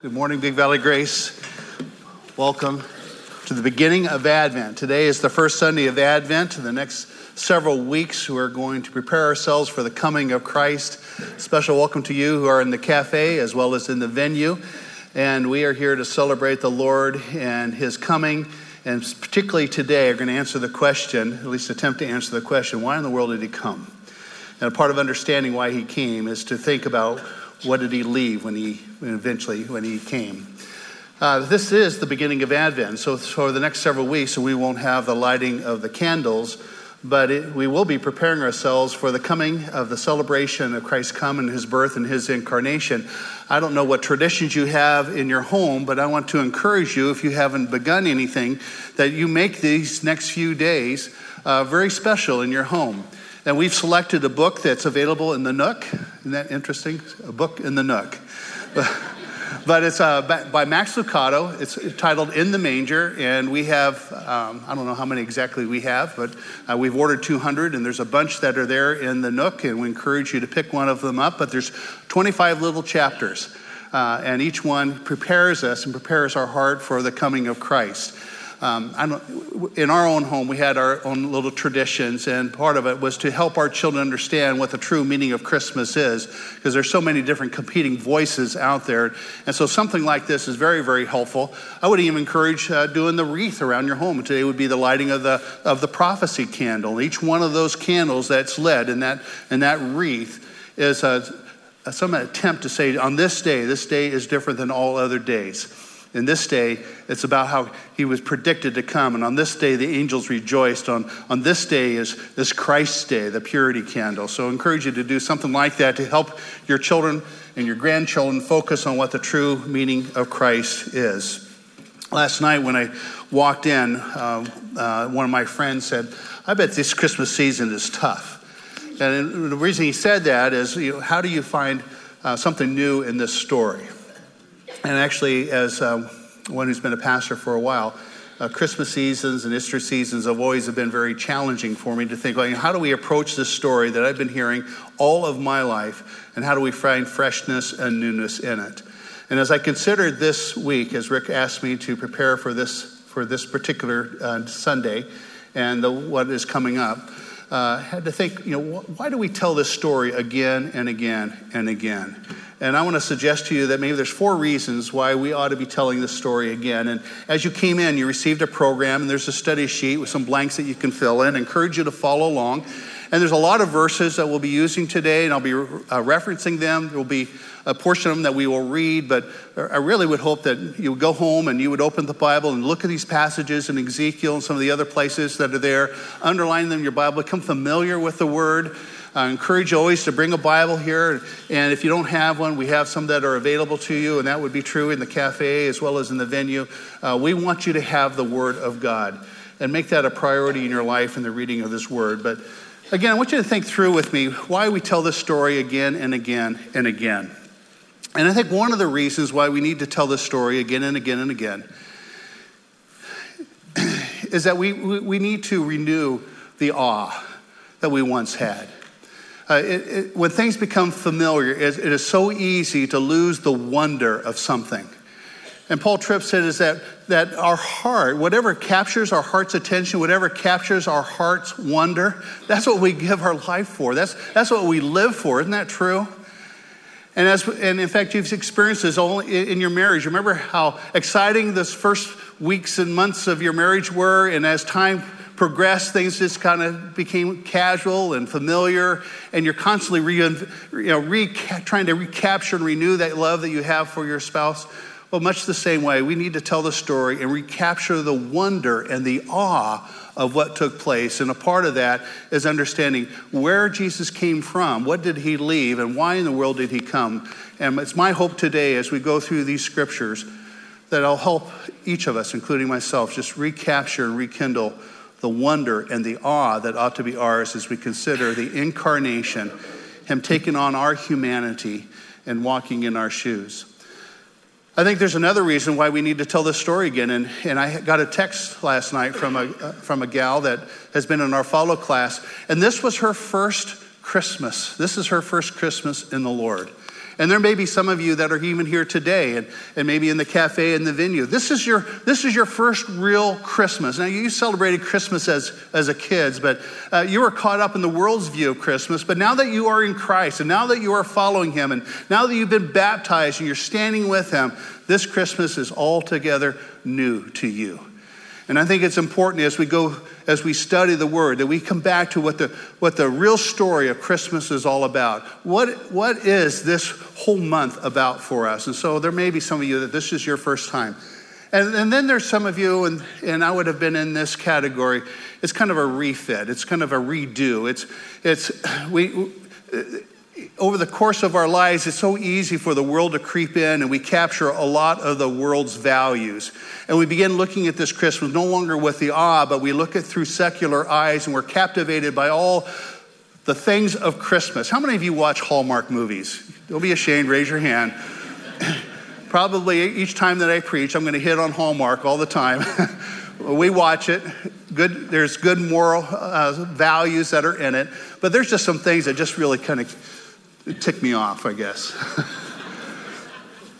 Good morning, Big Valley Grace. Welcome to the beginning of Advent. Today is the first Sunday of Advent. In the next several weeks, we're going to prepare ourselves for the coming of Christ. Special welcome to you who are in the cafe as well as in the venue. And we are here to celebrate the Lord and his coming. And particularly today, are going to answer the question, at least attempt to answer the question, why in the world did he come? And a part of understanding why he came is to think about what did he leave when he eventually when he came. Uh, this is the beginning of Advent, so for the next several weeks, we won't have the lighting of the candles, but it, we will be preparing ourselves for the coming of the celebration of Christ's coming, his birth, and his incarnation. I don't know what traditions you have in your home, but I want to encourage you, if you haven't begun anything, that you make these next few days uh, very special in your home. And we've selected a book that's available in the Nook. Isn't that interesting? A book in the Nook. but it's uh, by Max Lucado. It's titled In the Manger, and we have, um, I don't know how many exactly we have, but uh, we've ordered 200, and there's a bunch that are there in the Nook, and we encourage you to pick one of them up. But there's 25 little chapters, uh, and each one prepares us and prepares our heart for the coming of Christ. Um, in our own home, we had our own little traditions, and part of it was to help our children understand what the true meaning of Christmas is, because there's so many different competing voices out there. And so something like this is very, very helpful. I would even encourage uh, doing the wreath around your home. Today would be the lighting of the, of the prophecy candle. Each one of those candles that's lit in that, in that wreath is a, some attempt to say, on this day, this day is different than all other days. In this day, it's about how he was predicted to come. And on this day, the angels rejoiced. On, on this day is this Christ's day, the purity candle. So I encourage you to do something like that to help your children and your grandchildren focus on what the true meaning of Christ is. Last night, when I walked in, uh, uh, one of my friends said, I bet this Christmas season is tough. And the reason he said that is, you know, how do you find uh, something new in this story? And actually, as um, one who's been a pastor for a while, uh, Christmas seasons and Easter seasons have always been very challenging for me to think, like, how do we approach this story that I've been hearing all of my life, and how do we find freshness and newness in it? And as I considered this week, as Rick asked me to prepare for this for this particular uh, Sunday and the, what is coming up, uh, had to think, you know, wh- why do we tell this story again and again and again? And I want to suggest to you that maybe there's four reasons why we ought to be telling this story again. And as you came in, you received a program, and there's a study sheet with some blanks that you can fill in. I encourage you to follow along. And there's a lot of verses that we'll be using today, and I'll be uh, referencing them. There will be a portion of them that we will read, but I really would hope that you would go home and you would open the Bible and look at these passages in Ezekiel and some of the other places that are there, underline them in your Bible, become familiar with the Word. I encourage you always to bring a Bible here. And if you don't have one, we have some that are available to you, and that would be true in the cafe as well as in the venue. Uh, we want you to have the Word of God and make that a priority in your life in the reading of this Word. But again, I want you to think through with me why we tell this story again and again and again. And I think one of the reasons why we need to tell this story again and again and again is that we, we need to renew the awe that we once had. Uh, it, it, when things become familiar, it, it is so easy to lose the wonder of something. And Paul Tripp said is that, that our heart, whatever captures our heart's attention, whatever captures our heart's wonder, that's what we give our life for. That's, that's what we live for. Isn't that true? And, as, and in fact, you've experienced this only in your marriage. Remember how exciting those first weeks and months of your marriage were, and as time progressed, things just kind of became casual and familiar, and you're constantly re, you know, re, trying to recapture and renew that love that you have for your spouse. Well, much the same way, we need to tell the story and recapture the wonder and the awe of what took place. And a part of that is understanding where Jesus came from, what did he leave, and why in the world did he come. And it's my hope today as we go through these scriptures that I'll help each of us, including myself, just recapture and rekindle the wonder and the awe that ought to be ours as we consider the incarnation, Him taking on our humanity and walking in our shoes. I think there's another reason why we need to tell this story again. And, and I got a text last night from a, uh, from a gal that has been in our follow class. And this was her first Christmas. This is her first Christmas in the Lord. And there may be some of you that are even here today and, and maybe in the cafe and the venue. This is your, this is your first real Christmas. Now, you celebrated Christmas as, as a kid, but uh, you were caught up in the world's view of Christmas. But now that you are in Christ and now that you are following Him and now that you've been baptized and you're standing with Him, this Christmas is altogether new to you. And I think it's important as we go, as we study the word, that we come back to what the, what the real story of Christmas is all about. What, what is this whole month about for us? And so there may be some of you that this is your first time. And, and then there's some of you, and, and I would have been in this category. It's kind of a refit. It's kind of a redo. It's, it's, we, over the course of our lives, it's so easy for the world to creep in and we capture a lot of the world's values. And we begin looking at this Christmas no longer with the awe, but we look at through secular eyes and we're captivated by all the things of Christmas. How many of you watch Hallmark movies? Don't be ashamed, raise your hand. Probably each time that I preach, I'm going to hit on Hallmark all the time. we watch it. Good, there's good moral uh, values that are in it, but there's just some things that just really kind of it ticked me off, I guess.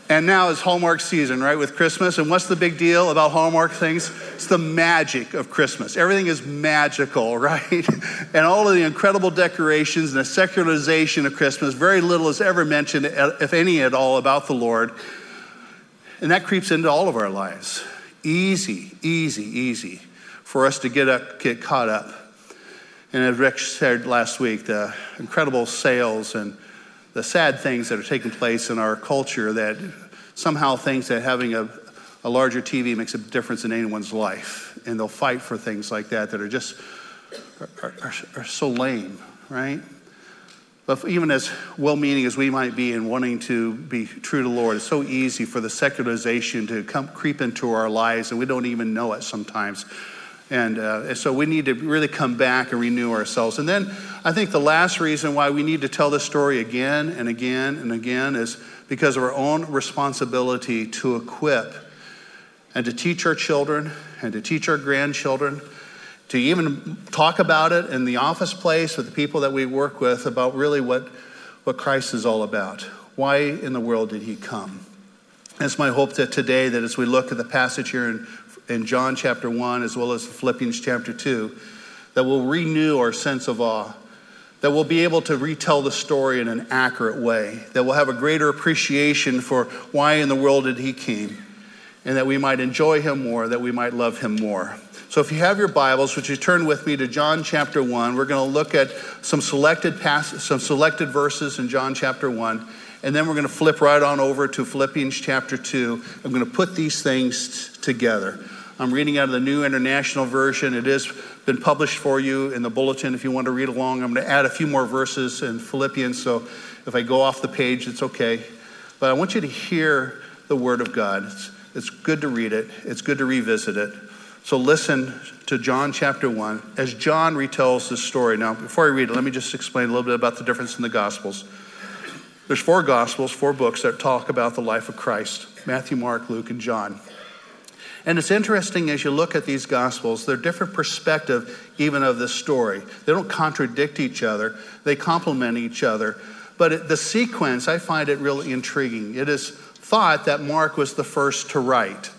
and now it's Hallmark season, right, with Christmas. And what's the big deal about Hallmark things? It's the magic of Christmas. Everything is magical, right? and all of the incredible decorations and the secularization of Christmas, very little is ever mentioned, if any at all, about the Lord. And that creeps into all of our lives. Easy, easy, easy for us to get, up, get caught up. And as Rick said last week, the incredible sales and the sad things that are taking place in our culture that somehow thinks that having a, a larger TV makes a difference in anyone's life. And they'll fight for things like that that are just are, are, are so lame, right? But even as well meaning as we might be in wanting to be true to the Lord, it's so easy for the secularization to come creep into our lives, and we don't even know it sometimes. And, uh, and so we need to really come back and renew ourselves. And then I think the last reason why we need to tell this story again and again and again is because of our own responsibility to equip and to teach our children and to teach our grandchildren, to even talk about it in the office place with the people that we work with about really what, what Christ is all about. Why in the world did he come? It's my hope that today, that as we look at the passage here in in John chapter 1 as well as Philippians chapter 2 that we'll renew our sense of awe, that we'll be able to retell the story in an accurate way, that we'll have a greater appreciation for why in the world did he came, and that we might enjoy him more, that we might love him more. So if you have your Bibles, would you turn with me to John chapter 1? We're going to look at some selected pass- some selected verses in John chapter 1. And then we're going to flip right on over to Philippians chapter 2. I'm going to put these things t- together. I'm reading out of the New International Version. It has been published for you in the bulletin if you want to read along. I'm going to add a few more verses in Philippians, so if I go off the page, it's okay. But I want you to hear the Word of God. It's, it's good to read it, it's good to revisit it. So listen to John chapter 1 as John retells this story. Now, before I read it, let me just explain a little bit about the difference in the Gospels. There's four Gospels, four books that talk about the life of Christ Matthew, Mark, Luke, and John. And it's interesting as you look at these gospels, they're different perspective even of the story. They don't contradict each other, they complement each other. But it, the sequence, I find it really intriguing. It is thought that Mark was the first to write.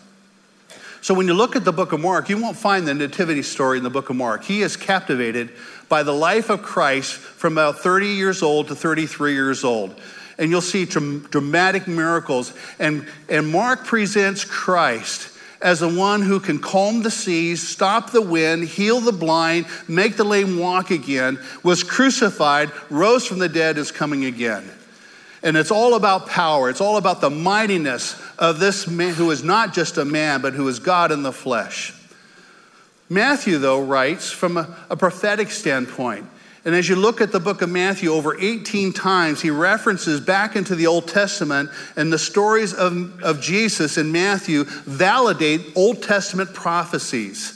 So when you look at the book of Mark, you won't find the nativity story in the book of Mark. He is captivated by the life of Christ from about 30 years old to 33 years old. And you'll see dramatic miracles. And, and Mark presents Christ as the one who can calm the seas, stop the wind, heal the blind, make the lame walk again, was crucified, rose from the dead, is coming again. And it's all about power. It's all about the mightiness of this man who is not just a man, but who is God in the flesh. Matthew, though, writes from a, a prophetic standpoint. And as you look at the book of Matthew, over 18 times he references back into the Old Testament, and the stories of, of Jesus in Matthew validate Old Testament prophecies.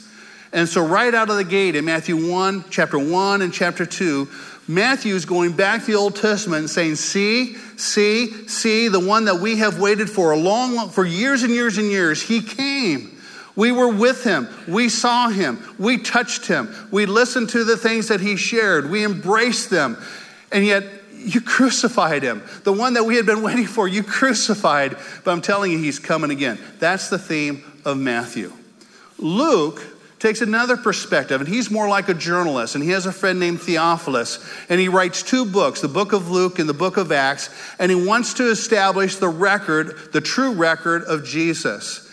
And so, right out of the gate in Matthew 1, chapter 1 and chapter 2, Matthew is going back to the Old Testament and saying, See, see, see, the one that we have waited for a long, for years and years and years, he came. We were with him. We saw him. We touched him. We listened to the things that he shared. We embraced them. And yet, You crucified him. The one that we had been waiting for, you crucified. But I'm telling you, he's coming again. That's the theme of Matthew. Luke takes another perspective, and he's more like a journalist, and he has a friend named Theophilus, and he writes two books, the book of Luke and the book of Acts, and he wants to establish the record, the true record of Jesus.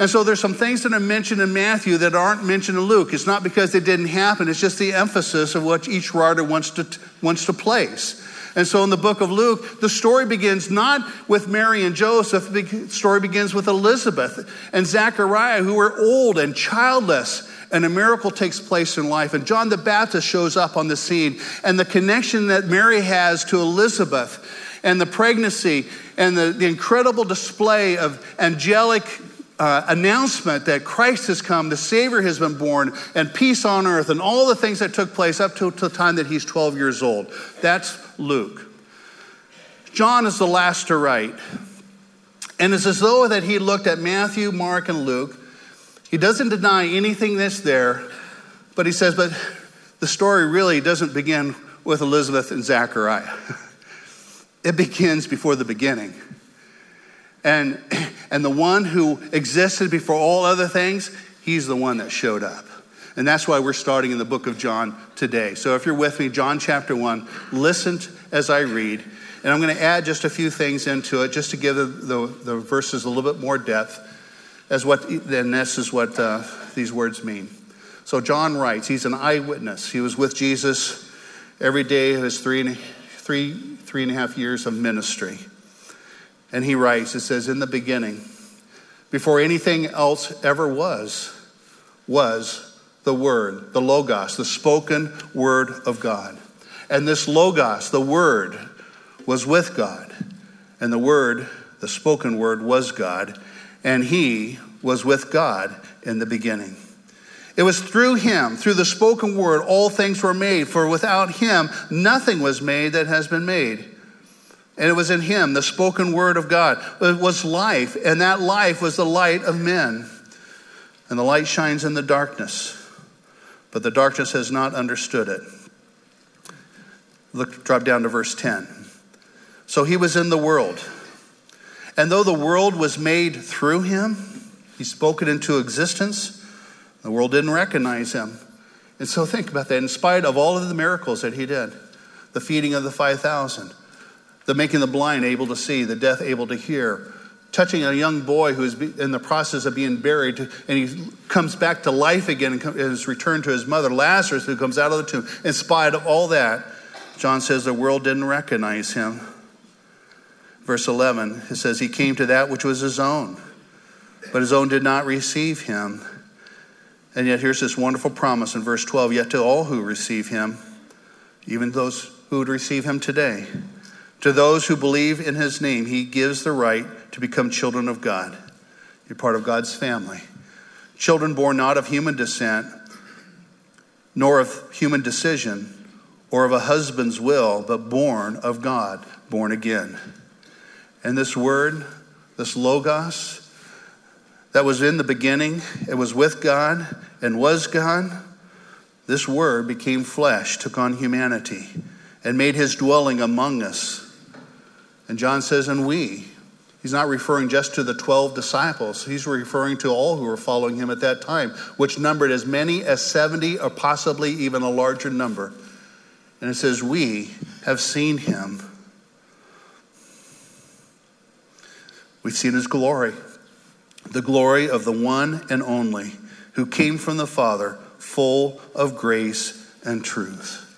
And so there's some things that are mentioned in Matthew that aren't mentioned in Luke. It's not because they didn't happen, it's just the emphasis of what each writer wants to, wants to place. And so in the book of Luke, the story begins not with Mary and Joseph, the story begins with Elizabeth and Zachariah, who are old and childless. And a miracle takes place in life. And John the Baptist shows up on the scene. And the connection that Mary has to Elizabeth and the pregnancy and the, the incredible display of angelic uh, announcement that Christ has come, the Savior has been born, and peace on earth, and all the things that took place up to, to the time that he's 12 years old. That's Luke. John is the last to write. And it's as though that he looked at Matthew, Mark, and Luke. He doesn't deny anything that's there, but he says, but the story really doesn't begin with Elizabeth and Zachariah. It begins before the beginning. And, and the one who existed before all other things, he's the one that showed up. And that's why we're starting in the book of John today. So if you're with me, John chapter 1, listen as I read. And I'm going to add just a few things into it just to give the, the, the verses a little bit more depth as what, then this is what uh, these words mean. So John writes, he's an eyewitness. He was with Jesus every day of his three and, three, three and a half years of ministry. And he writes, it says, In the beginning, before anything else ever was, was the Word, the Logos, the spoken Word of God. And this Logos, the Word, was with God. And the Word, the spoken Word, was God. And He was with God in the beginning. It was through Him, through the spoken Word, all things were made. For without Him, nothing was made that has been made. And it was in him, the spoken word of God. It was life, and that life was the light of men. And the light shines in the darkness, but the darkness has not understood it. Look, drop down to verse 10. So he was in the world. And though the world was made through him, he spoke it into existence, the world didn't recognize him. And so think about that. In spite of all of the miracles that he did, the feeding of the 5,000, the making the blind able to see, the deaf able to hear, touching a young boy who is in the process of being buried, and he comes back to life again and is returned to his mother, Lazarus, who comes out of the tomb. In spite of all that, John says the world didn't recognize him. Verse 11, it says, He came to that which was his own, but his own did not receive him. And yet, here's this wonderful promise in verse 12 Yet to all who receive him, even those who would receive him today, to those who believe in his name, he gives the right to become children of God. You're part of God's family. Children born not of human descent, nor of human decision, or of a husband's will, but born of God, born again. And this word, this logos, that was in the beginning, it was with God and was God. This word became flesh, took on humanity, and made his dwelling among us. And John says, and we. He's not referring just to the 12 disciples. He's referring to all who were following him at that time, which numbered as many as 70 or possibly even a larger number. And it says, We have seen him. We've seen his glory, the glory of the one and only who came from the Father, full of grace and truth.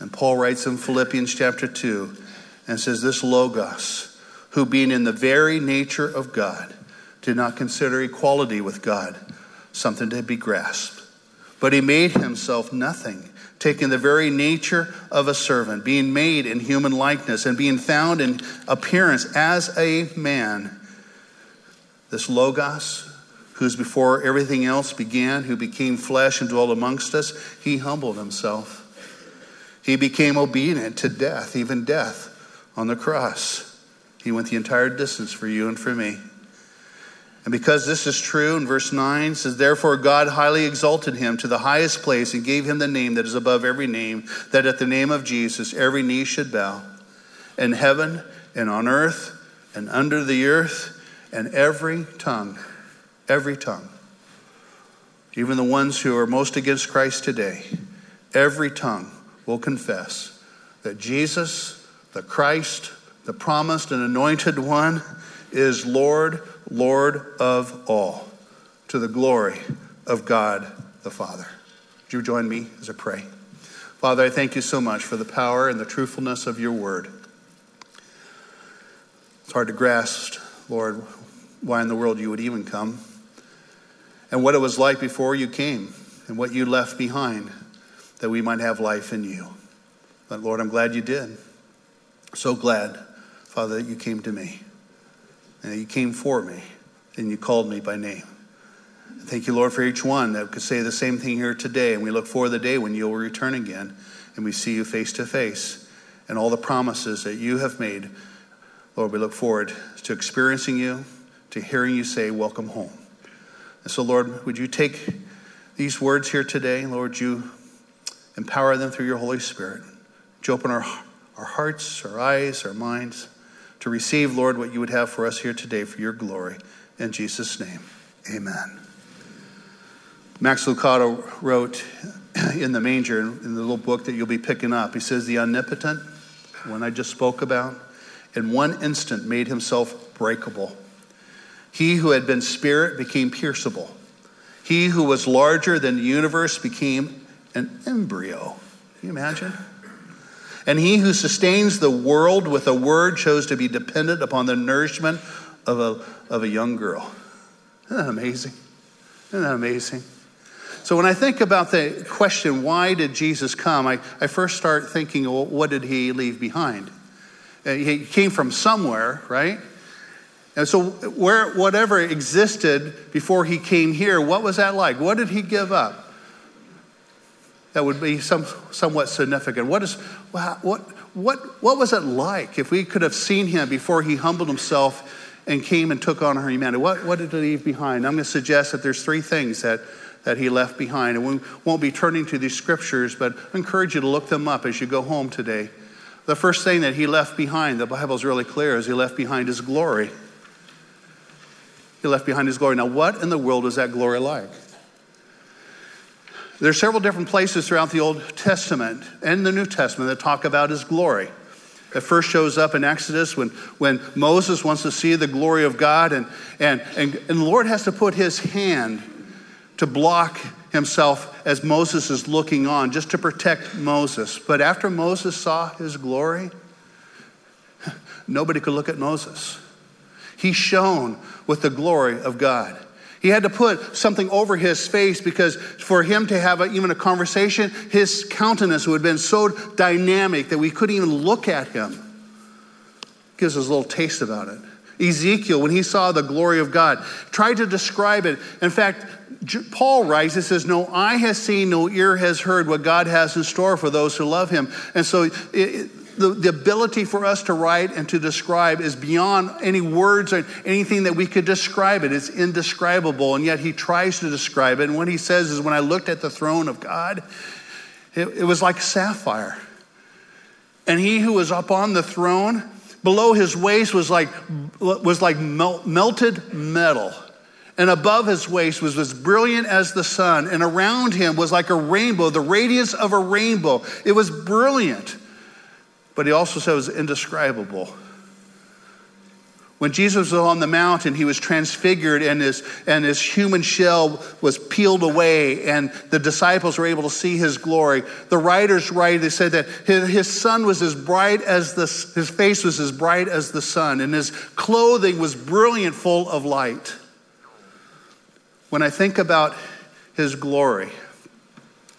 And Paul writes in Philippians chapter 2 and says, This Logos, who being in the very nature of God, did not consider equality with God something to be grasped, but he made himself nothing, taking the very nature of a servant, being made in human likeness, and being found in appearance as a man. This Logos, who's before everything else began, who became flesh and dwelt amongst us, he humbled himself. He became obedient to death, even death on the cross. He went the entire distance for you and for me. And because this is true, in verse 9 says, Therefore God highly exalted him to the highest place and gave him the name that is above every name, that at the name of Jesus every knee should bow, in heaven and on earth and under the earth, and every tongue, every tongue, even the ones who are most against Christ today, every tongue will confess that Jesus, the Christ, the promised and anointed one, is Lord, Lord of all, to the glory of God the Father. Would you join me as I pray? Father, I thank you so much for the power and the truthfulness of your word. It's hard to grasp, Lord, why in the world you would even come and what it was like before you came and what you left behind that we might have life in you. But Lord, I'm glad you did. So glad, Father, that you came to me and you came for me and you called me by name. Thank you, Lord, for each one that could say the same thing here today. And we look forward to the day when you'll return again and we see you face to face and all the promises that you have made Lord, we look forward to experiencing you, to hearing you say, Welcome home. And so, Lord, would you take these words here today, Lord, you empower them through your Holy Spirit. Would you open our, our hearts, our eyes, our minds to receive, Lord, what you would have for us here today for your glory. In Jesus' name, amen. Max Lucado wrote in the manger, in the little book that you'll be picking up, he says, The omnipotent, one I just spoke about, in one instant made himself breakable. He who had been spirit became pierceable. He who was larger than the universe became an embryo. Can you imagine? And he who sustains the world with a word chose to be dependent upon the nourishment of a, of a young girl. Isn't that amazing? Isn't that amazing? So when I think about the question, why did Jesus come, I, I first start thinking, well, what did he leave behind? Uh, he came from somewhere, right? And so, where, whatever existed before he came here, what was that like? What did he give up? That would be some, somewhat significant. What, is, what, what, what was it like if we could have seen him before he humbled himself and came and took on our humanity? What, what did he leave behind? I'm going to suggest that there's three things that, that he left behind. And we won't be turning to these scriptures, but I encourage you to look them up as you go home today. The first thing that he left behind, the Bible's really clear, is he left behind his glory. He left behind his glory. Now, what in the world is that glory like? There are several different places throughout the Old Testament and the New Testament that talk about his glory. It first shows up in Exodus when, when Moses wants to see the glory of God, and, and, and, and the Lord has to put his hand to block himself as Moses is looking on, just to protect Moses. But after Moses saw his glory, nobody could look at Moses. He shone with the glory of God. He had to put something over his face because for him to have a, even a conversation, his countenance would have been so dynamic that we couldn't even look at him. Gives us a little taste about it. Ezekiel, when he saw the glory of God, tried to describe it. In fact, Paul writes, it says, No eye has seen, no ear has heard what God has in store for those who love him. And so it, the, the ability for us to write and to describe is beyond any words or anything that we could describe it. It's indescribable, and yet he tries to describe it. And what he says is, When I looked at the throne of God, it, it was like sapphire. And he who was up on the throne, below his waist was like, was like melt, melted metal and above his waist was as brilliant as the sun, and around him was like a rainbow, the radiance of a rainbow. It was brilliant, but he also said it was indescribable. When Jesus was on the mountain, he was transfigured and his, and his human shell was peeled away, and the disciples were able to see his glory. The writers write, they said that his, his was as bright as the, his face was as bright as the sun, and his clothing was brilliant, full of light. When I think about his glory,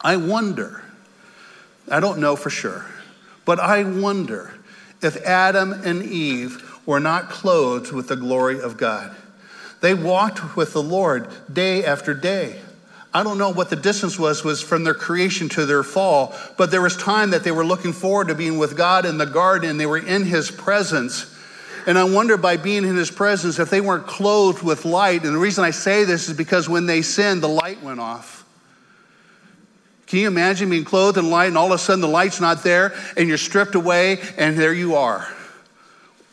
I wonder, I don't know for sure, but I wonder if Adam and Eve were not clothed with the glory of God. They walked with the Lord day after day. I don't know what the distance was was from their creation to their fall, but there was time that they were looking forward to being with God in the garden. They were in his presence. And I wonder by being in his presence if they weren't clothed with light. And the reason I say this is because when they sinned, the light went off. Can you imagine being clothed in light and all of a sudden the light's not there and you're stripped away and there you are?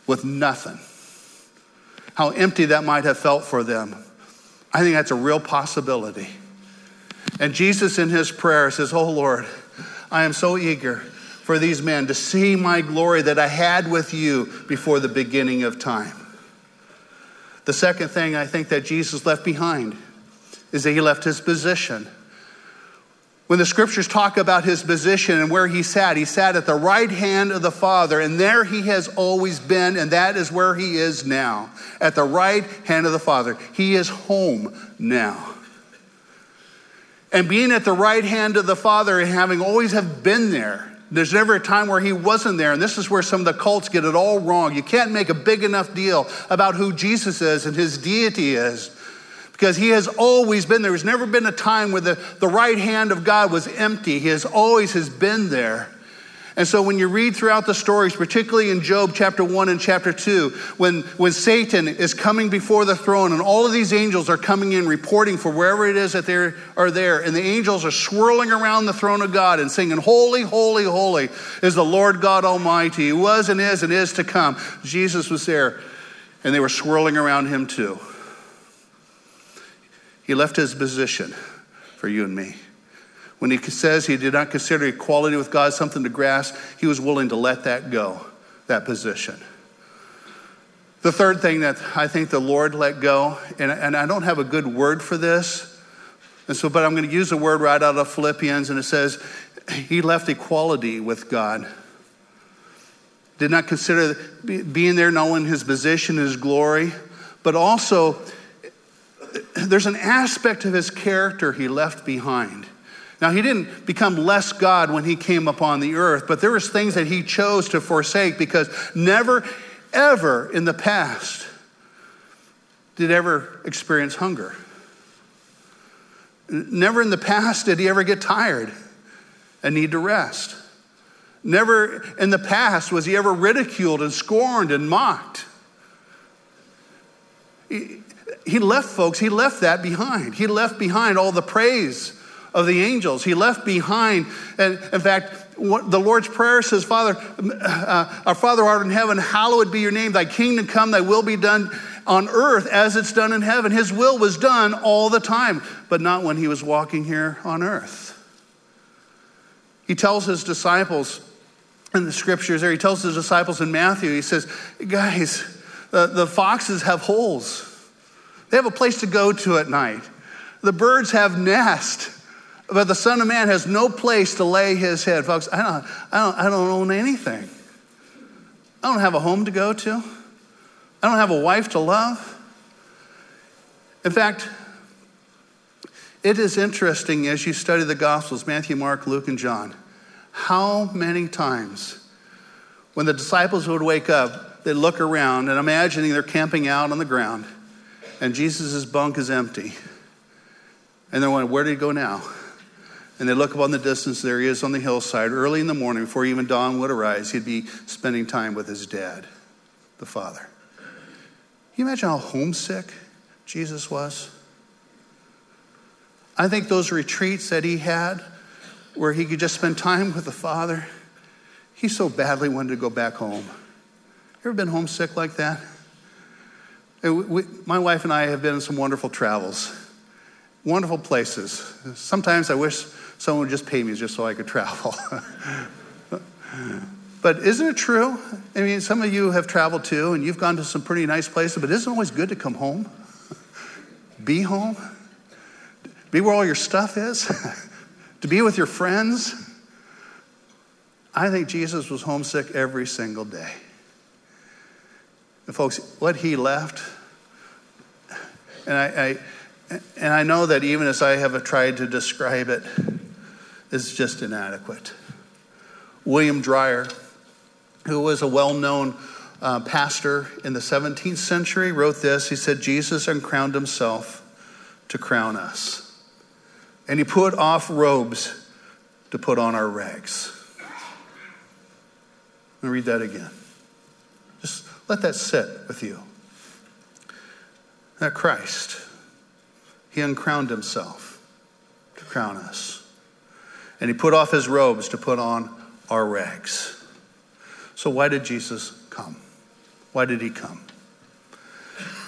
with nothing. How empty that might have felt for them. I think that's a real possibility. And Jesus, in his prayer, says, Oh Lord, I am so eager for these men to see my glory that I had with you before the beginning of time. The second thing I think that Jesus left behind is that he left his position. When the scriptures talk about his position and where he sat, he sat at the right hand of the Father, and there he has always been, and that is where he is now, at the right hand of the Father. He is home now. And being at the right hand of the Father and having always have been there, there's never a time where he wasn't there. And this is where some of the cults get it all wrong. You can't make a big enough deal about who Jesus is and his deity is because he has always been there. There's never been a time where the, the right hand of God was empty. He has always has been there. And so when you read throughout the stories, particularly in Job chapter 1 and chapter 2, when, when Satan is coming before the throne and all of these angels are coming in reporting for wherever it is that they are there, and the angels are swirling around the throne of God and singing, Holy, holy, holy is the Lord God Almighty, who was and is and is to come. Jesus was there, and they were swirling around him too. He left his position for you and me. When he says he did not consider equality with God something to grasp, he was willing to let that go, that position. The third thing that I think the Lord let go, and, and I don't have a good word for this, and so, but I'm going to use a word right out of Philippians, and it says, he left equality with God. Did not consider being there, knowing his position, his glory, but also there's an aspect of his character he left behind. Now, he didn't become less God when he came upon the earth, but there was things that he chose to forsake because never, ever in the past did ever experience hunger. Never in the past did he ever get tired and need to rest. Never in the past was he ever ridiculed and scorned and mocked. He left, folks, he left that behind. He left behind all the praise of the angels. He left behind, and in fact, what, the Lord's Prayer says, Father, uh, our Father art in heaven, hallowed be your name. Thy kingdom come, thy will be done on earth as it's done in heaven. His will was done all the time, but not when he was walking here on earth. He tells his disciples in the scriptures there, he tells his disciples in Matthew, he says, Guys, the, the foxes have holes, they have a place to go to at night. The birds have nests. But the Son of Man has no place to lay his head. Folks, I don't, I don't, I don't own anything. I don't have a home to go to. I don't have a wife to love. In fact, it is interesting as you study the Gospels Matthew, Mark, Luke, and John how many times when the disciples would wake up, they'd look around and imagining they're camping out on the ground and Jesus' bunk is empty. And they're wondering, where did he go now? And they look up on the distance, there he is on the hillside. Early in the morning, before even dawn would arise, he'd be spending time with his dad, the Father. Can you imagine how homesick Jesus was? I think those retreats that he had, where he could just spend time with the Father, he so badly wanted to go back home. You ever been homesick like that? Uh, we, my wife and I have been in some wonderful travels, wonderful places. Sometimes I wish someone would just pay me just so I could travel. but isn't it true? I mean, some of you have traveled too, and you've gone to some pretty nice places, but isn't it always good to come home? be home? Be where all your stuff is? to be with your friends? I think Jesus was homesick every single day. And folks, what he left, and I, I, and I know that even as I have tried to describe it, is just inadequate. William Dreyer, who was a well known uh, pastor in the 17th century, wrote this. He said, Jesus uncrowned himself to crown us. And he put off robes to put on our rags. Let me read that again. Let that sit with you. That Christ, he uncrowned himself to crown us and he put off his robes to put on our rags. So, why did Jesus come? Why did he come?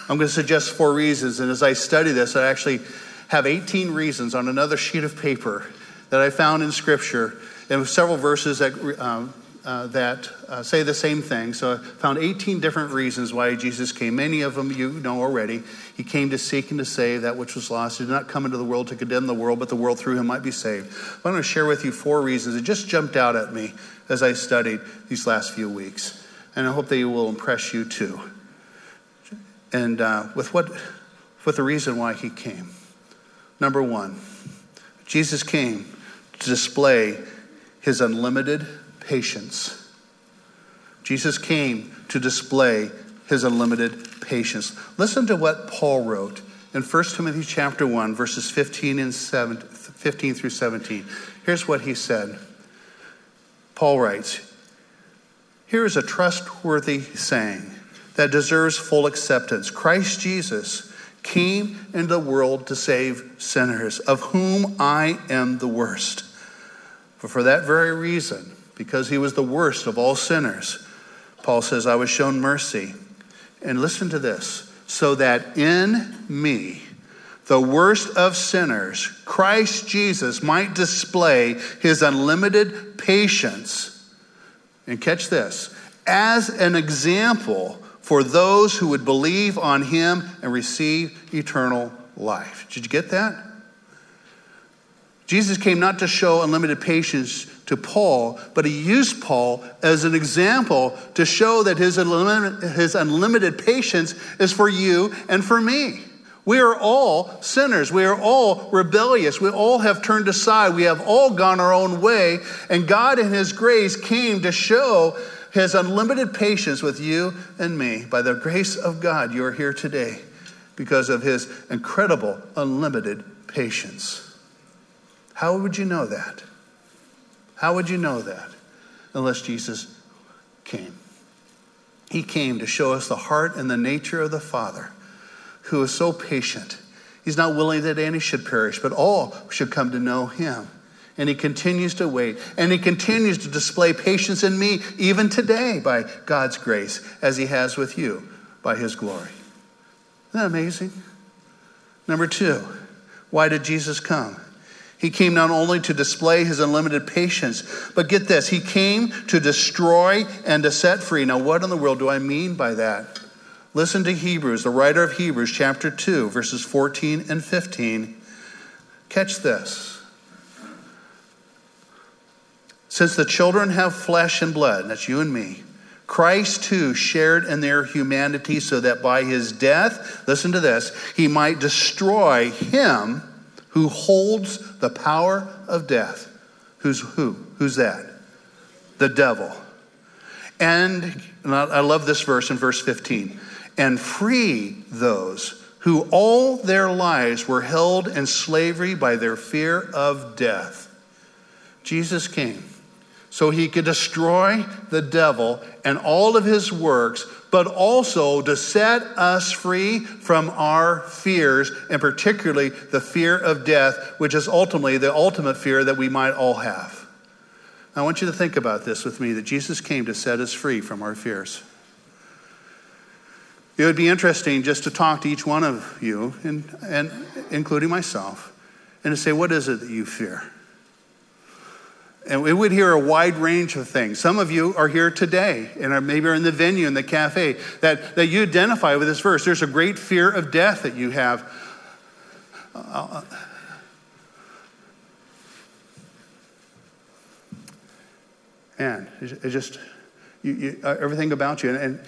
I'm going to suggest four reasons. And as I study this, I actually have 18 reasons on another sheet of paper that I found in Scripture and several verses that, um, uh, that uh, say the same thing. So I found 18 different reasons why Jesus came. Many of them you know already. He came to seek and to save that which was lost. He did not come into the world to condemn the world, but the world through him might be saved. I'm going to share with you four reasons. that just jumped out at me as I studied these last few weeks. And I hope they will impress you too. And uh, with what, with the reason why he came. Number one, Jesus came to display his unlimited patience. Jesus came to display his unlimited patience. Listen to what Paul wrote in 1 Timothy chapter 1 verses 15 and 7, 15 through 17. Here's what he said. Paul writes, "Here is a trustworthy saying that deserves full acceptance. Christ Jesus came into the world to save sinners, of whom I am the worst. But for that very reason, because he was the worst of all sinners, Paul says, I was shown mercy. And listen to this so that in me, the worst of sinners, Christ Jesus might display his unlimited patience. And catch this as an example for those who would believe on him and receive eternal life. Did you get that? Jesus came not to show unlimited patience to Paul, but he used Paul as an example to show that his unlimited, his unlimited patience is for you and for me. We are all sinners. We are all rebellious. We all have turned aside. We have all gone our own way. And God, in His grace, came to show his unlimited patience with you and me. By the grace of God, you are here today because of his incredible, unlimited patience. How would you know that? How would you know that unless Jesus came? He came to show us the heart and the nature of the Father who is so patient. He's not willing that any should perish, but all should come to know him and he continues to wait. And he continues to display patience in me even today by God's grace, as he has with you by his glory. Isn't that amazing? Number two, why did Jesus come? He came not only to display his unlimited patience, but get this, he came to destroy and to set free. Now, what in the world do I mean by that? Listen to Hebrews, the writer of Hebrews, chapter 2, verses 14 and 15. Catch this. Since the children have flesh and blood, that's you and me, Christ too shared in their humanity so that by his death, listen to this, he might destroy him who holds the power of death. Who's who? Who's that? The devil. And, and I love this verse in verse 15 and free those who all their lives were held in slavery by their fear of death. Jesus came so he could destroy the devil and all of his works, but also to set us free from our fears, and particularly the fear of death, which is ultimately the ultimate fear that we might all have. I want you to think about this with me that Jesus came to set us free from our fears. It would be interesting just to talk to each one of you, and, and including myself, and to say, What is it that you fear? And we would hear a wide range of things. Some of you are here today and are maybe are in the venue, in the cafe, that, that you identify with this verse. There's a great fear of death that you have. Uh, and it just, you, you, uh, everything about you. And,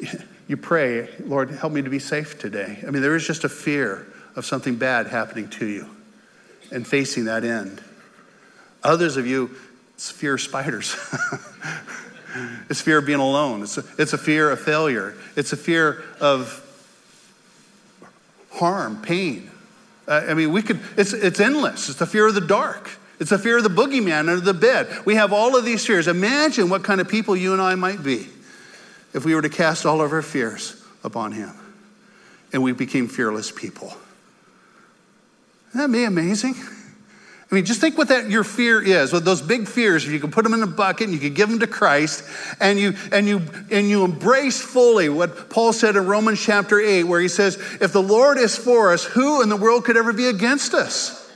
and you pray, Lord, help me to be safe today. I mean, there is just a fear of something bad happening to you and facing that end. Others of you, it's fear of spiders. it's fear of being alone. It's a, it's a fear of failure. It's a fear of harm, pain. Uh, I mean, we could, it's, it's endless. It's the fear of the dark. It's the fear of the boogeyman under the bed. We have all of these fears. Imagine what kind of people you and I might be if we were to cast all of our fears upon him and we became fearless people. Isn't that be amazing? I mean, just think what that your fear is. With those big fears, you can put them in a bucket and you can give them to Christ, and you and you and you embrace fully what Paul said in Romans chapter 8, where he says, if the Lord is for us, who in the world could ever be against us?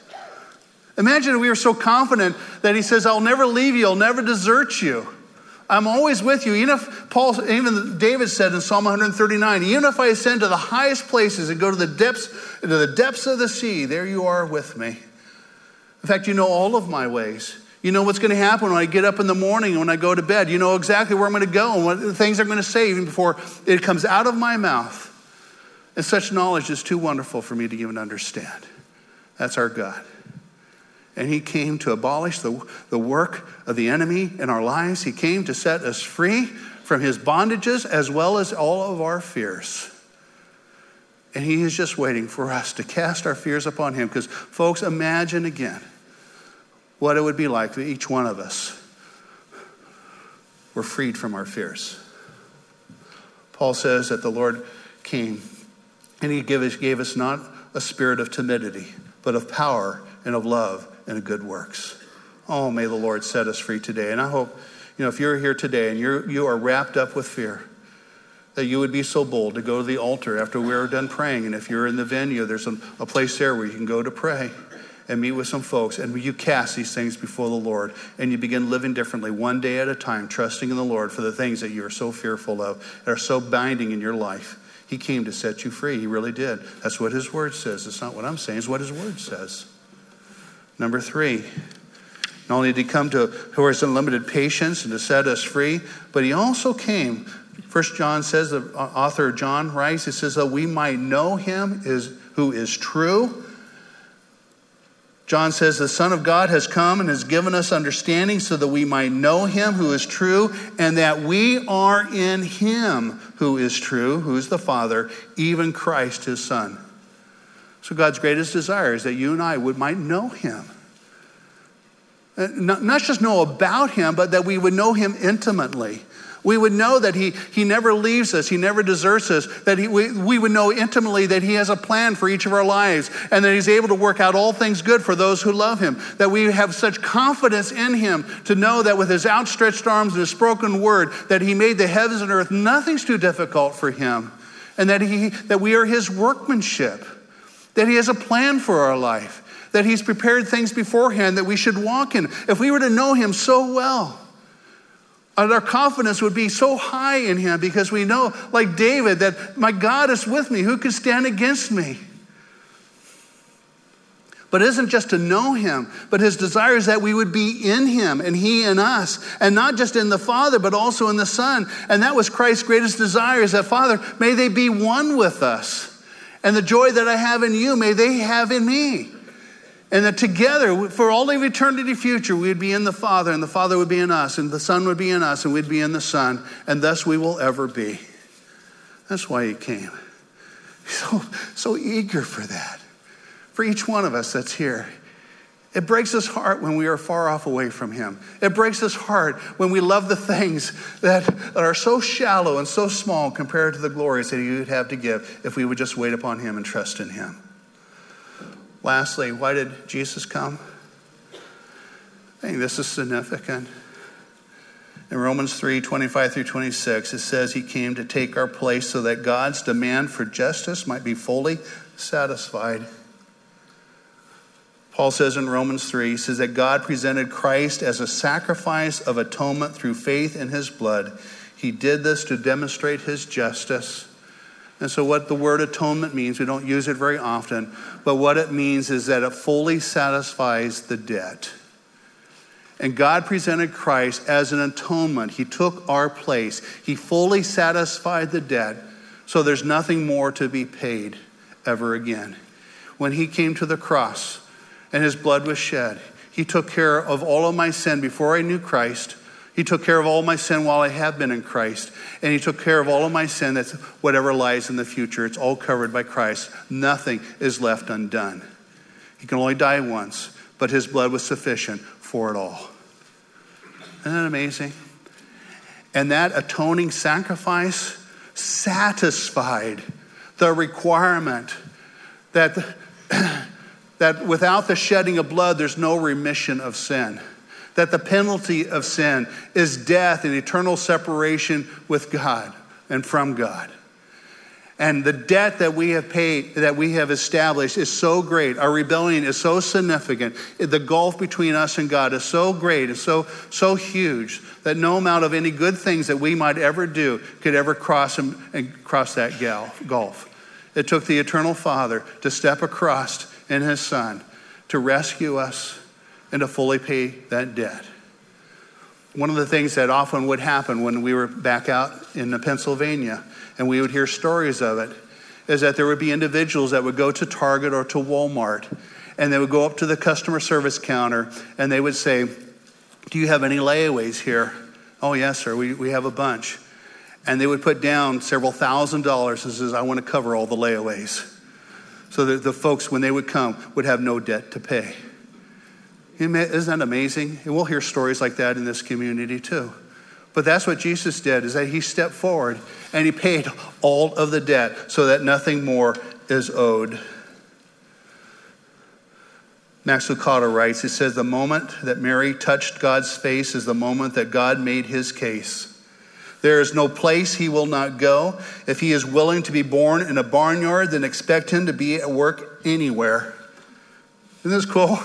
Imagine if we were so confident that he says, I'll never leave you, I'll never desert you. I'm always with you. Even if Paul, even David said in Psalm 139, even if I ascend to the highest places and go to the depths, to the depths of the sea, there you are with me. In fact, you know all of my ways. You know what's going to happen when I get up in the morning and when I go to bed. You know exactly where I'm going to go and what the things I'm going to say even before it comes out of my mouth. And such knowledge is too wonderful for me to even understand. That's our God. And He came to abolish the, the work of the enemy in our lives. He came to set us free from His bondages as well as all of our fears. And He is just waiting for us to cast our fears upon Him. Because, folks, imagine again what it would be like if each one of us were freed from our fears. Paul says that the Lord came and he gave us, gave us not a spirit of timidity, but of power and of love and of good works. Oh, may the Lord set us free today. And I hope, you know, if you're here today and you're, you are wrapped up with fear, that you would be so bold to go to the altar after we're done praying. And if you're in the venue, there's a, a place there where you can go to pray and meet with some folks, and you cast these things before the Lord, and you begin living differently one day at a time, trusting in the Lord for the things that you are so fearful of, that are so binding in your life. He came to set you free. He really did. That's what His Word says. It's not what I'm saying, it's what His Word says. Number three, not only did He come to who has unlimited patience and to set us free, but He also came. First John says, the author John writes, he says that we might know Him is, who is true John says, The Son of God has come and has given us understanding so that we might know him who is true, and that we are in him who is true, who is the Father, even Christ his Son. So God's greatest desire is that you and I would might know him. Uh, not just know about him, but that we would know him intimately we would know that he, he never leaves us, He never deserts us, that he, we, we would know intimately that He has a plan for each of our lives, and that He's able to work out all things good for those who love Him. That we have such confidence in Him to know that with His outstretched arms and His spoken word, that He made the heavens and earth, nothing's too difficult for Him, and that, he, that we are His workmanship, that He has a plan for our life. That he's prepared things beforehand that we should walk in. If we were to know him so well, our confidence would be so high in him because we know, like David, that my God is with me. Who can stand against me? But it isn't just to know him, but his desire is that we would be in him and he in us, and not just in the Father, but also in the Son. And that was Christ's greatest desire is that, Father, may they be one with us. And the joy that I have in you, may they have in me. And that together, for all of eternity future, we'd be in the Father, and the Father would be in us, and the Son would be in us, and we'd be in the Son, and thus we will ever be. That's why He came. So, so eager for that. For each one of us that's here. It breaks his heart when we are far off away from him. It breaks his heart when we love the things that, that are so shallow and so small compared to the glories that he would have to give if we would just wait upon him and trust in him. Lastly, why did Jesus come? I think this is significant. In Romans 3 25 through 26, it says he came to take our place so that God's demand for justice might be fully satisfied. Paul says in Romans 3, he says that God presented Christ as a sacrifice of atonement through faith in his blood. He did this to demonstrate his justice and so, what the word atonement means, we don't use it very often, but what it means is that it fully satisfies the debt. And God presented Christ as an atonement. He took our place, He fully satisfied the debt, so there's nothing more to be paid ever again. When He came to the cross and His blood was shed, He took care of all of my sin before I knew Christ he took care of all my sin while I have been in Christ. And He took care of all of my sin that's whatever lies in the future. It's all covered by Christ. Nothing is left undone. He can only die once, but His blood was sufficient for it all. Isn't that amazing? And that atoning sacrifice satisfied the requirement that that without the shedding of blood, there's no remission of sin. That the penalty of sin is death and eternal separation with God and from God. And the debt that we have paid, that we have established, is so great. Our rebellion is so significant. The gulf between us and God is so great, is so, so huge, that no amount of any good things that we might ever do could ever cross, and, and cross that gulf. It took the eternal Father to step across in his Son to rescue us and to fully pay that debt. One of the things that often would happen when we were back out in Pennsylvania and we would hear stories of it is that there would be individuals that would go to Target or to Walmart and they would go up to the customer service counter and they would say, Do you have any layaways here? Oh, yes, sir, we, we have a bunch. And they would put down several thousand dollars and says, I want to cover all the layaways. So that the folks, when they would come, would have no debt to pay. Isn't that amazing? And we'll hear stories like that in this community too. But that's what Jesus did, is that he stepped forward and he paid all of the debt so that nothing more is owed. Max Lucado writes, he says, the moment that Mary touched God's face is the moment that God made his case. There is no place he will not go. If he is willing to be born in a barnyard, then expect him to be at work anywhere. Isn't this cool?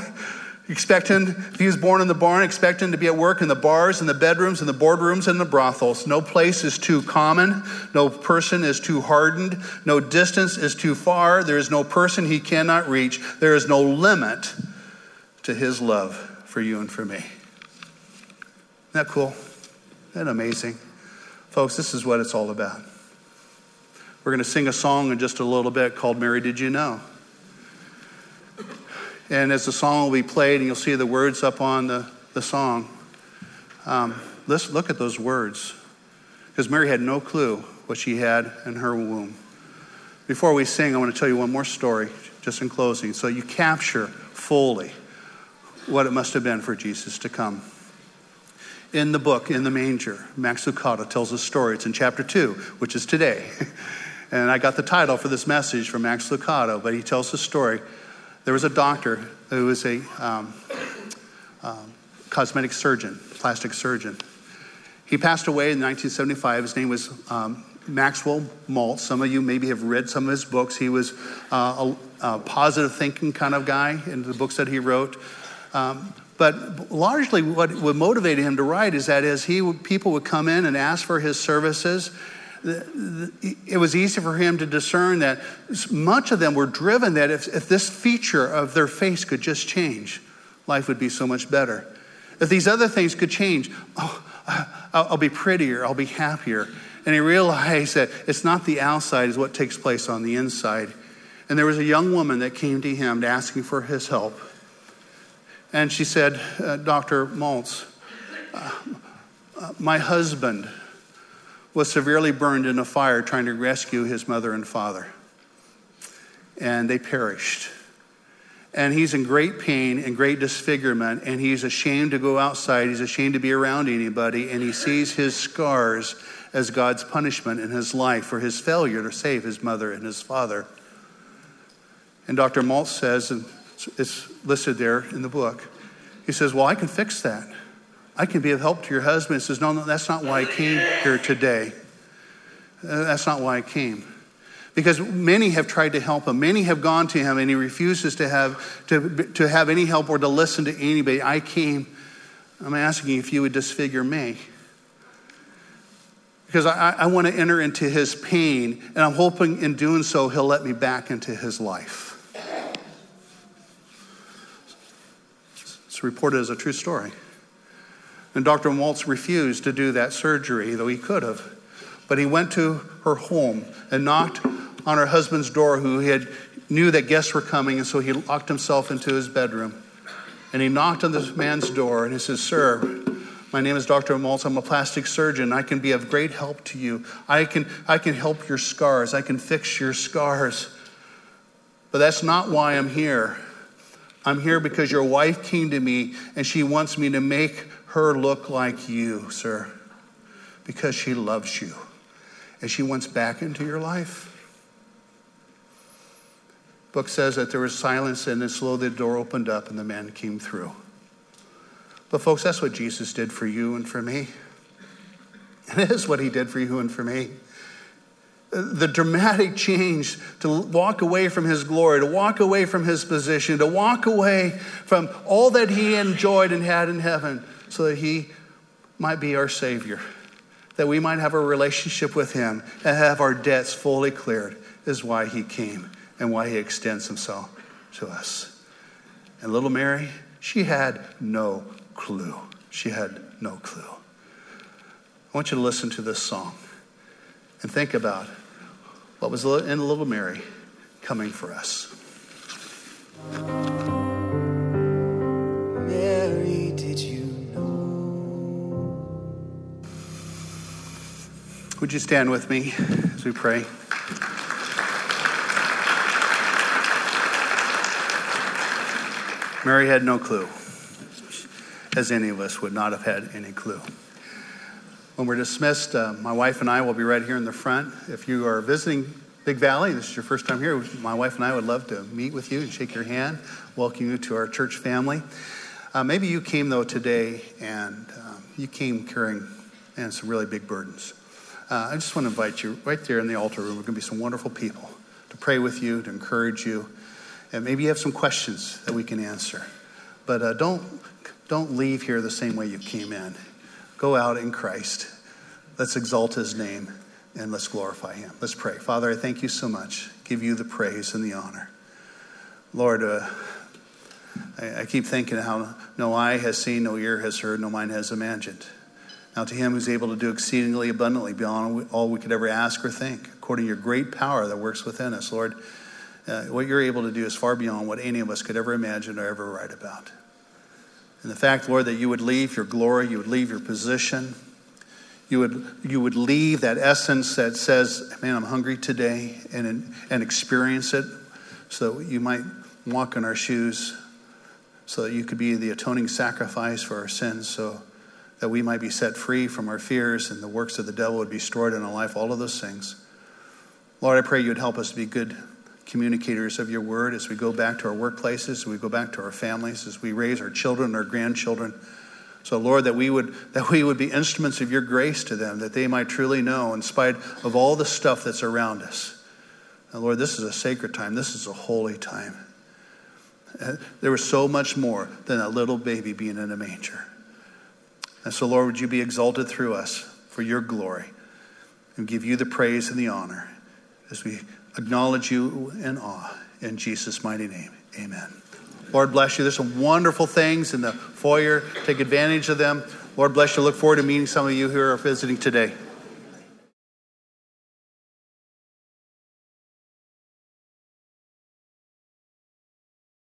Expect him, if he was born in the barn, expect him to be at work in the bars, in the bedrooms, in the boardrooms, and the brothels. No place is too common. No person is too hardened. No distance is too far. There is no person he cannot reach. There is no limit to his love for you and for me. Isn't that cool? Isn't that amazing? Folks, this is what it's all about. We're going to sing a song in just a little bit called Mary Did You Know? And as the song will be played, and you'll see the words up on the, the song, um, let's look at those words. Because Mary had no clue what she had in her womb. Before we sing, I want to tell you one more story, just in closing, so you capture fully what it must have been for Jesus to come. In the book, in the manger, Max Lucado tells a story. It's in chapter two, which is today. and I got the title for this message from Max Lucado, but he tells the story there was a doctor who was a um, um, cosmetic surgeon, plastic surgeon. He passed away in 1975. His name was um, Maxwell Maltz. Some of you maybe have read some of his books. He was uh, a, a, positive thinking kind of guy in the books that he wrote. Um, but largely, what, what motivated him to write is that as he people would come in and ask for his services, it was easy for him to discern that much of them were driven that if, if this feature of their face could just change, life would be so much better. If these other things could change, oh, I'll be prettier, I'll be happier. And he realized that it's not the outside, is what takes place on the inside. And there was a young woman that came to him asking for his help. And she said, uh, Dr. Maltz, uh, uh, my husband was severely burned in a fire trying to rescue his mother and father. And they perished. And he's in great pain and great disfigurement, and he's ashamed to go outside. He's ashamed to be around anybody, and he sees his scars as God's punishment in his life for his failure to save his mother and his father. And Dr. Maltz says, and it's listed there in the book, he says, Well, I can fix that. I can be of help to your husband. He says, No, no, that's not why I came here today. Uh, that's not why I came. Because many have tried to help him. Many have gone to him and he refuses to have, to, to have any help or to listen to anybody. I came, I'm asking if you would disfigure me. Because I, I want to enter into his pain, and I'm hoping in doing so, he'll let me back into his life. It's reported as a true story. And Dr. Maltz refused to do that surgery, though he could have. But he went to her home and knocked on her husband's door, who had knew that guests were coming, and so he locked himself into his bedroom. And he knocked on this man's door and he says, Sir, my name is Dr. Maltz. I'm a plastic surgeon. I can be of great help to you. I can, I can help your scars. I can fix your scars. But that's not why I'm here. I'm here because your wife came to me and she wants me to make her look like you, sir, because she loves you and she wants back into your life. book says that there was silence and then slowly the door opened up and the man came through. But, folks, that's what Jesus did for you and for me. And it is what he did for you and for me. The dramatic change to walk away from his glory, to walk away from his position, to walk away from all that he enjoyed and had in heaven so that he might be our Savior, that we might have a relationship with him and have our debts fully cleared, is why he came and why he extends himself to us. And little Mary, she had no clue. She had no clue. I want you to listen to this song and think about what was in little Mary coming for us. Would you stand with me as we pray? Mary had no clue as any of us would not have had any clue. When we're dismissed, uh, my wife and I will be right here in the front. If you are visiting Big Valley, this is your first time here, my wife and I would love to meet with you and shake your hand, welcome you to our church family. Uh, maybe you came, though, today and um, you came carrying and some really big burdens. Uh, I just want to invite you right there in the altar room. We're going to be some wonderful people to pray with you, to encourage you, and maybe you have some questions that we can answer. But uh, don't don't leave here the same way you came in. Go out in Christ. Let's exalt his name and let's glorify him. Let's pray. Father, I thank you so much. Give you the praise and the honor. Lord, uh, I, I keep thinking how no eye has seen, no ear has heard, no mind has imagined. Now, to him who's able to do exceedingly abundantly beyond all we could ever ask or think, according to your great power that works within us, Lord, uh, what you're able to do is far beyond what any of us could ever imagine or ever write about. And the fact, Lord, that you would leave your glory, you would leave your position, you would, you would leave that essence that says, Man, I'm hungry today, and, and experience it so that you might walk in our shoes, so that you could be the atoning sacrifice for our sins, so that we might be set free from our fears and the works of the devil would be destroyed in our life, all of those things. Lord, I pray you would help us to be good communicators of your word as we go back to our workplaces, as we go back to our families, as we raise our children our grandchildren. So, Lord, that we would that we would be instruments of your grace to them, that they might truly know, in spite of all the stuff that's around us. And Lord, this is a sacred time. This is a holy time. Uh, there was so much more than a little baby being in a manger. And so, Lord, would you be exalted through us for your glory and give you the praise and the honor as we acknowledge you in awe. In Jesus' mighty name, amen. Lord bless you. There's some wonderful things in the foyer. Take advantage of them. Lord bless you. Look forward to meeting some of you who are visiting today.